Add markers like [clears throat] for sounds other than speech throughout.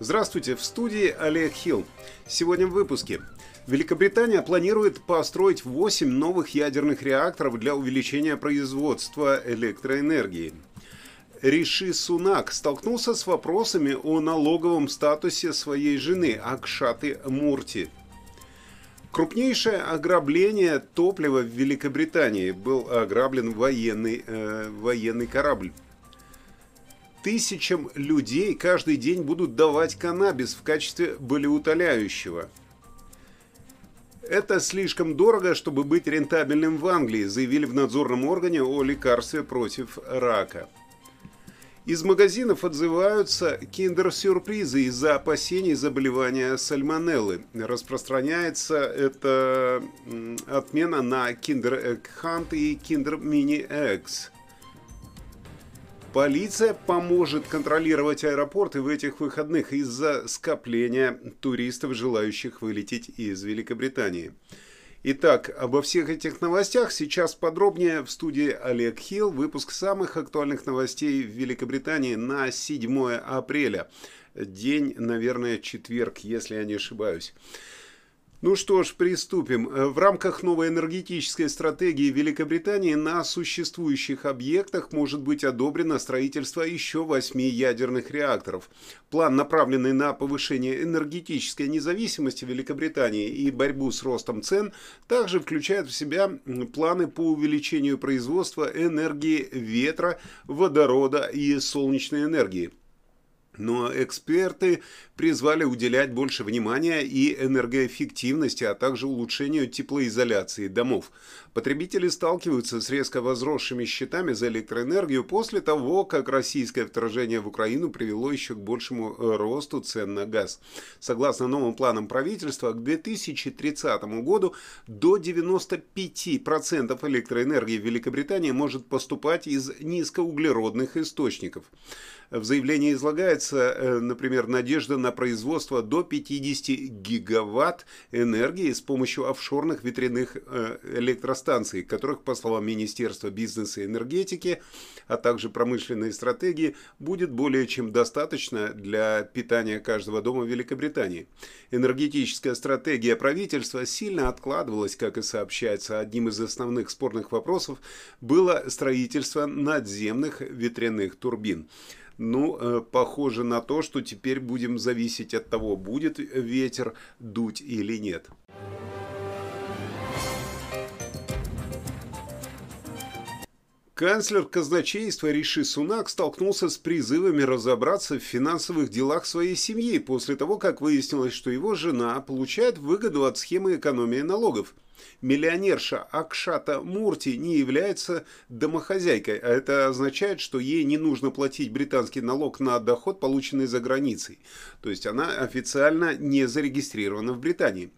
Здравствуйте, в студии Олег Хилл. Сегодня в выпуске. Великобритания планирует построить 8 новых ядерных реакторов для увеличения производства электроэнергии. Риши Сунак столкнулся с вопросами о налоговом статусе своей жены Акшаты Мурти. Крупнейшее ограбление топлива в Великобритании был ограблен военный, э, военный корабль тысячам людей каждый день будут давать каннабис в качестве болеутоляющего. Это слишком дорого, чтобы быть рентабельным в Англии, заявили в надзорном органе о лекарстве против рака. Из магазинов отзываются киндер-сюрпризы из-за опасений заболевания сальмонеллы. Распространяется эта отмена на Hunt и Eggs – Полиция поможет контролировать аэропорты в этих выходных из-за скопления туристов, желающих вылететь из Великобритании. Итак, обо всех этих новостях сейчас подробнее в студии Олег Хилл. Выпуск самых актуальных новостей в Великобритании на 7 апреля. День, наверное, четверг, если я не ошибаюсь. Ну что ж, приступим. Э, в рамках новой энергетической стратегии Великобритании на существующих объектах может быть одобрено строительство еще восьми ядерных реакторов. План, направленный на повышение энергетической независимости Великобритании и борьбу с ростом цен, также включает в себя планы по увеличению производства энергии ветра, водорода и солнечной энергии. Но эксперты призвали уделять больше внимания и энергоэффективности, а также улучшению теплоизоляции домов. Потребители сталкиваются с резко возросшими счетами за электроэнергию после того, как российское вторжение в Украину привело еще к большему э, росту цен на газ. Согласно новым планам правительства, к 2030 году до 95% электроэнергии в Великобритании может поступать из низкоуглеродных источников. В заявлении излагается, э, например, надежда на производство до 50 гигаватт энергии с помощью офшорных ветряных э, электростанций, которых, по словам Министерства бизнеса и энергетики, а также промышленной стратегии, будет более чем достаточно для питания каждого дома Великобритании. Энергетическая стратегия правительства сильно откладывалась, как и сообщается. Одним из основных спорных вопросов было строительство надземных ветряных турбин. Ну, э, похоже на то, что теперь будем зависеть от того, будет ветер дуть или нет. Канцлер казначейства Риши Сунак столкнулся с призывами разобраться в финансовых делах своей семьи после того, как выяснилось, что его жена получает выгоду от схемы экономии налогов – Миллионерша Акшата Мурти не является домохозяйкой, а это означает, что ей не нужно платить британский налог на доход, полученный за границей. То есть она официально не зарегистрирована в Британии.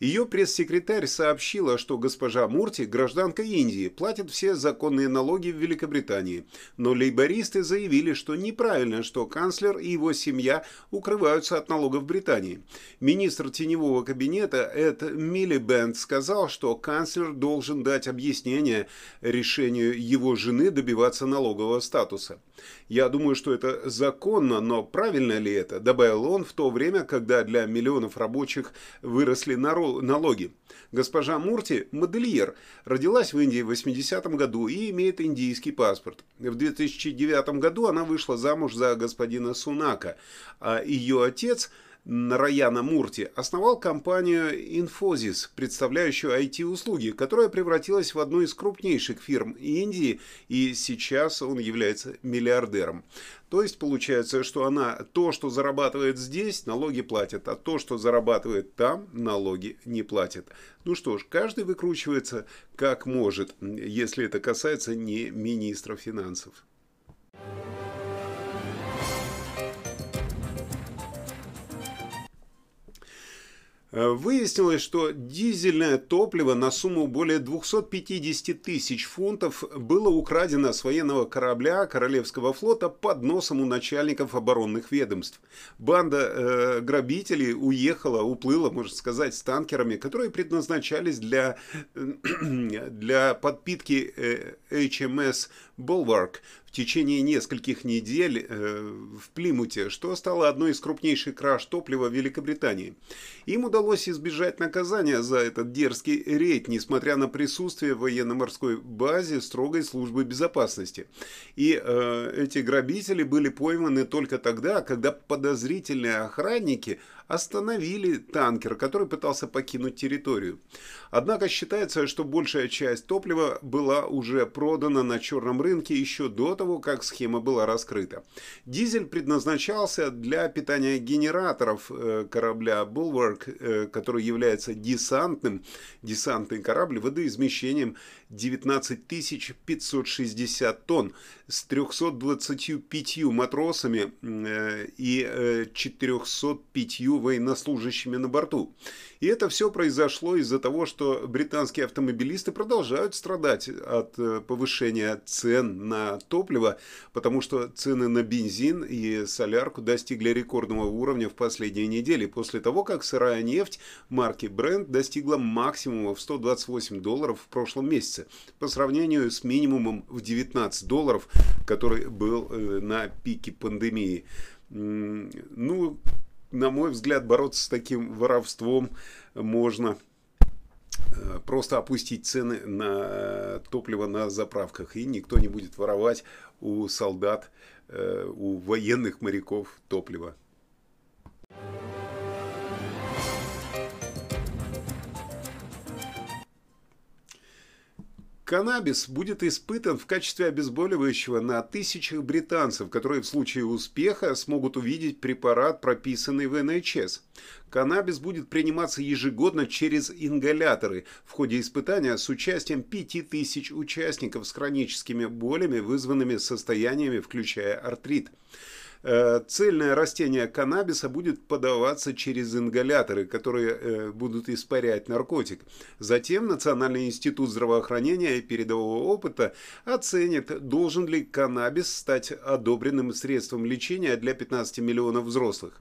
Ее пресс-секретарь сообщила, что госпожа Мурти, гражданка Индии, платит все законные налоги в Великобритании. Но лейбористы заявили, что неправильно, что канцлер и его семья укрываются от налогов в Британии. Министр теневого кабинета Эд Миллибенд сказал, что канцлер должен дать объяснение решению его жены добиваться налогового статуса. Я думаю, что это законно, но правильно ли это, добавил он в то время, когда для миллионов рабочих выросли налоги. Госпожа Мурти – модельер, родилась в Индии в 80-м году и имеет индийский паспорт. В 2009 году она вышла замуж за господина Сунака, а ее отец – Нараяна Мурти основал компанию Infosys, представляющую IT-услуги, которая превратилась в одну из крупнейших фирм Индии, и сейчас он является миллиардером. То есть получается, что она то, что зарабатывает здесь, налоги платит, а то, что зарабатывает там, налоги не платит. Ну что ж, каждый выкручивается как может, если это касается не министра финансов. Выяснилось, что дизельное топливо на сумму более 250 тысяч фунтов было украдено с военного корабля Королевского флота под носом у начальников оборонных ведомств. Банда э, грабителей уехала, уплыла, можно сказать, с танкерами, которые предназначались для, [clears throat] для подпитки э, HMS Bulwark в течение нескольких недель э, в Плимуте, что стало одной из крупнейших краж топлива в Великобритании. Им удалось избежать наказания за этот дерзкий рейд, несмотря на присутствие в военно-морской базе строгой службы безопасности. И э, эти грабители были пойманы только тогда, когда подозрительные охранники остановили танкер, который пытался покинуть территорию. Однако считается, что большая часть топлива была уже продана на черном рынке еще до того, как схема была раскрыта. Дизель предназначался для питания генераторов э, корабля Bulwark, э, который является десантным, десантный корабль водоизмещением 19 560 тонн с 325 матросами э, и 405 военнослужащими на борту. И это все произошло из-за того, что британские автомобилисты продолжают страдать от э, повышения цен на топливо, потому что цены на бензин и солярку достигли рекордного уровня в последние недели, после того, как сырая нефть марки Brent достигла максимума в 128 долларов в прошлом месяце, по сравнению с минимумом в 19 долларов, который был э, на пике пандемии. Ну, на мой взгляд, бороться с таким воровством можно э, просто опустить цены на топливо на заправках, и никто не будет воровать у солдат, э, у военных моряков топливо. Каннабис будет испытан в качестве обезболивающего на тысячах британцев, которые в случае успеха смогут увидеть препарат, прописанный в НХС. Каннабис будет приниматься ежегодно через ингаляторы в ходе испытания с участием 5000 участников с хроническими болями, вызванными состояниями, включая артрит. Э, цельное растение каннабиса будет подаваться через ингаляторы, которые э, будут испарять наркотик. Затем Национальный институт здравоохранения и передового опыта оценит, должен ли каннабис стать одобренным средством лечения для 15 миллионов взрослых.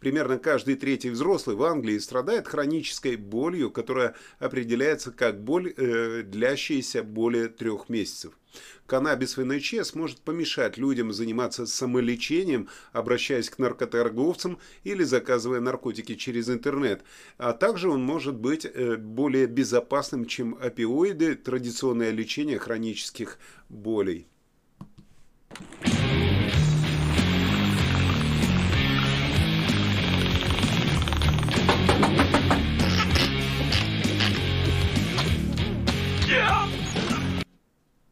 Примерно каждый третий взрослый в Англии страдает хронической болью, которая определяется как боль, э, длящаяся более трех месяцев. Каннабис в НХС может помешать людям заниматься самолечением, обращаясь к наркоторговцам или заказывая наркотики через интернет. А также он может быть э, более безопасным, чем опиоиды, традиционное лечение хронических болей.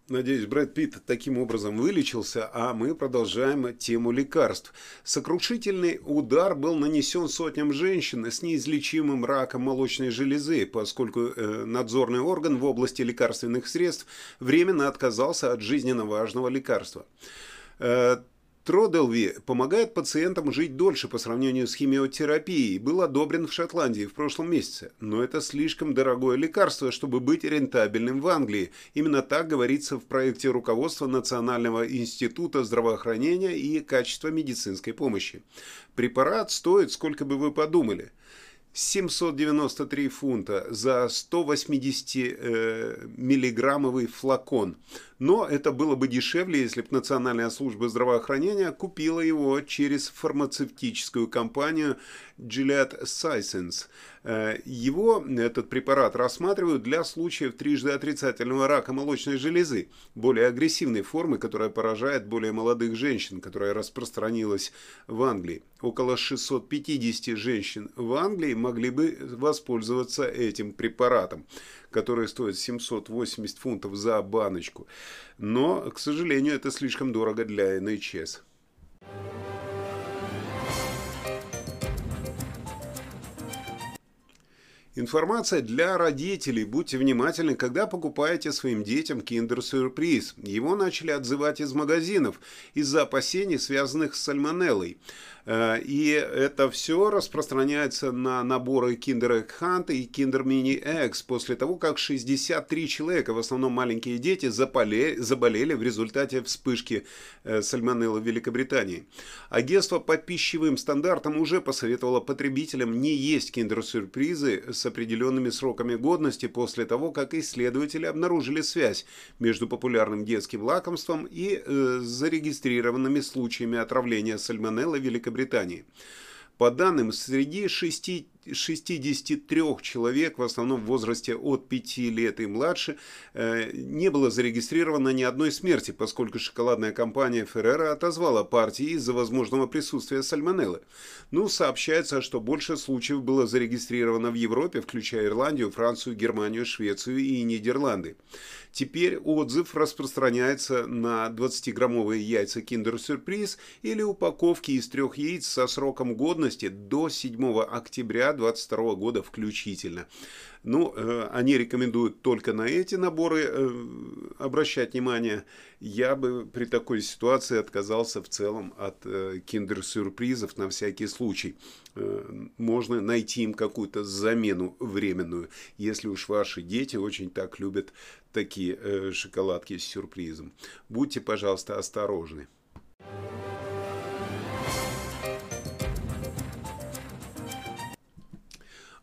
Надеюсь, Брэд Питт таким образом вылечился, а мы продолжаем тему лекарств. Сокрушительный удар был нанесен сотням женщин с неизлечимым раком молочной железы, поскольку э, надзорный орган в области лекарственных средств временно отказался от жизненно важного лекарства. Троделви помогает пациентам жить дольше по сравнению с химиотерапией. Был одобрен в Шотландии в прошлом месяце. Но это слишком дорогое лекарство, чтобы быть рентабельным в Англии. Именно так говорится в проекте руководства Национального института здравоохранения и качества медицинской помощи. Препарат стоит, сколько бы вы подумали – 793 фунта за 180-миллиграммовый э, флакон. Но это было бы дешевле, если бы Национальная служба здравоохранения купила его через фармацевтическую компанию Gillette Science. Э, его, этот препарат, рассматривают для случаев трижды отрицательного рака молочной железы, более агрессивной формы, которая поражает более молодых женщин, которая распространилась в Англии. Около 650 женщин в Англии могли бы воспользоваться этим препаратом, который стоит 780 фунтов за баночку. Но, к сожалению, это слишком дорого для НХС. Информация для родителей. Будьте внимательны, когда покупаете своим детям киндер-сюрприз. Его начали отзывать из магазинов из-за опасений, связанных с сальмонеллой. Э, и это все распространяется на наборы Kinder Egg Hunt и Kinder Mini Eggs после того, как 63 человека, в основном маленькие дети, запале, заболели в результате вспышки э, сальмонеллы в Великобритании. Агентство по пищевым стандартам уже посоветовало потребителям не есть киндер-сюрпризы с определенными сроками годности после того, как исследователи обнаружили связь между популярным детским лакомством и э, зарегистрированными случаями отравления сальмонеллы в Великобритании. По данным, среди 6 63 человек, в основном в возрасте от 5 лет и младше, э, не было зарегистрировано ни одной смерти, поскольку шоколадная компания Феррера отозвала партии из-за возможного присутствия сальмонеллы. Ну, сообщается, что больше случаев было зарегистрировано в Европе, включая Ирландию, Францию, Германию, Швецию и Нидерланды. Теперь отзыв распространяется на 20-граммовые яйца Kinder Surprise или упаковки из трех яиц со сроком годности до 7 октября 2022 года включительно. Ну, э, они рекомендуют только на эти наборы э, обращать внимание. Я бы при такой ситуации отказался в целом от э, киндер-сюрпризов на всякий случай. Можно найти им какую-то замену временную, если уж ваши дети очень так любят такие шоколадки с сюрпризом. Будьте, пожалуйста, осторожны.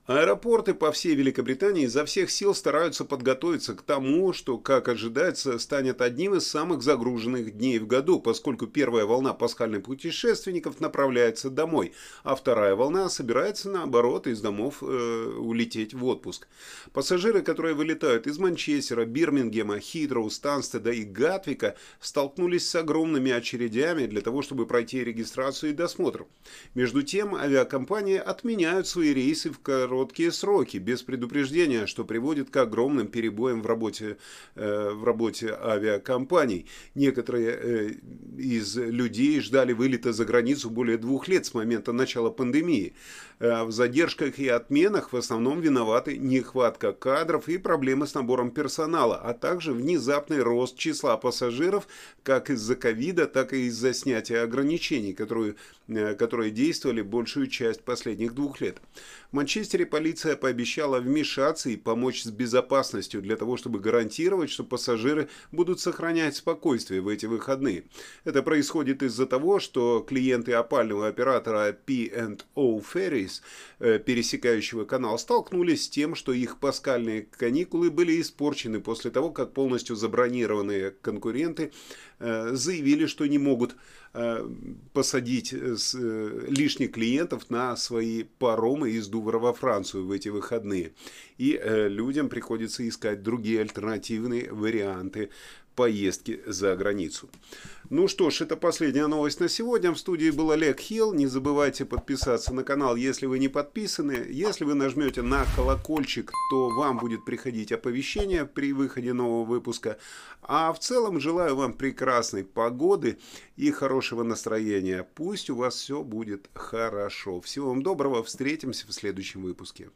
Аэропорты по всей Великобритании изо всех сил стараются подготовиться к тому, что, как ожидается, станет одним из самых загруженных дней в году, поскольку первая волна пасхальных путешественников направляется домой, а вторая волна собирается, наоборот, из домов э, улететь в отпуск. Пассажиры, которые вылетают из Манчестера, Бирмингема, Хитроу, Станстеда и Гатвика, столкнулись с огромными очередями для того, чтобы пройти регистрацию и досмотр. Между тем, авиакомпании отменяют свои рейсы в короткие сроки, без предупреждения, что приводит к огромным перебоям в работе, э, в работе авиакомпаний. Некоторые э, из людей ждали вылета за границу более двух лет с момента начала пандемии. Э, в задержках и отменах в основном виноваты нехватка кадров и проблемы с набором персонала, а также внезапный рост числа пассажиров как из-за ковида, так и из-за снятия ограничений, которые, которые действовали большую часть последних двух лет. В Манчестере полиция пообещала вмешаться и помочь с безопасностью для того, чтобы гарантировать, что пассажиры будут сохранять спокойствие в эти выходные. Это происходит из-за того, что клиенты опального оператора P&O Ferries, э, пересекающего канал, столкнулись с тем, что их паскальные каникулы были испорчены после того, как полностью забронированные конкуренты э, заявили, что не могут Э, посадить э, э, лишних клиентов на свои паромы из Дувра во Францию в эти выходные. И людям приходится искать другие альтернативные варианты поездки за границу. Ну что ж, это последняя новость на сегодня. В студии был Олег Хилл. Не забывайте подписаться на канал, если вы не подписаны. Если вы нажмете на колокольчик, то вам будет приходить оповещение при выходе нового выпуска. А в целом желаю вам прекрасной погоды и хорошего настроения. Пусть у вас все будет хорошо. Всего вам доброго. Встретимся в следующем выпуске.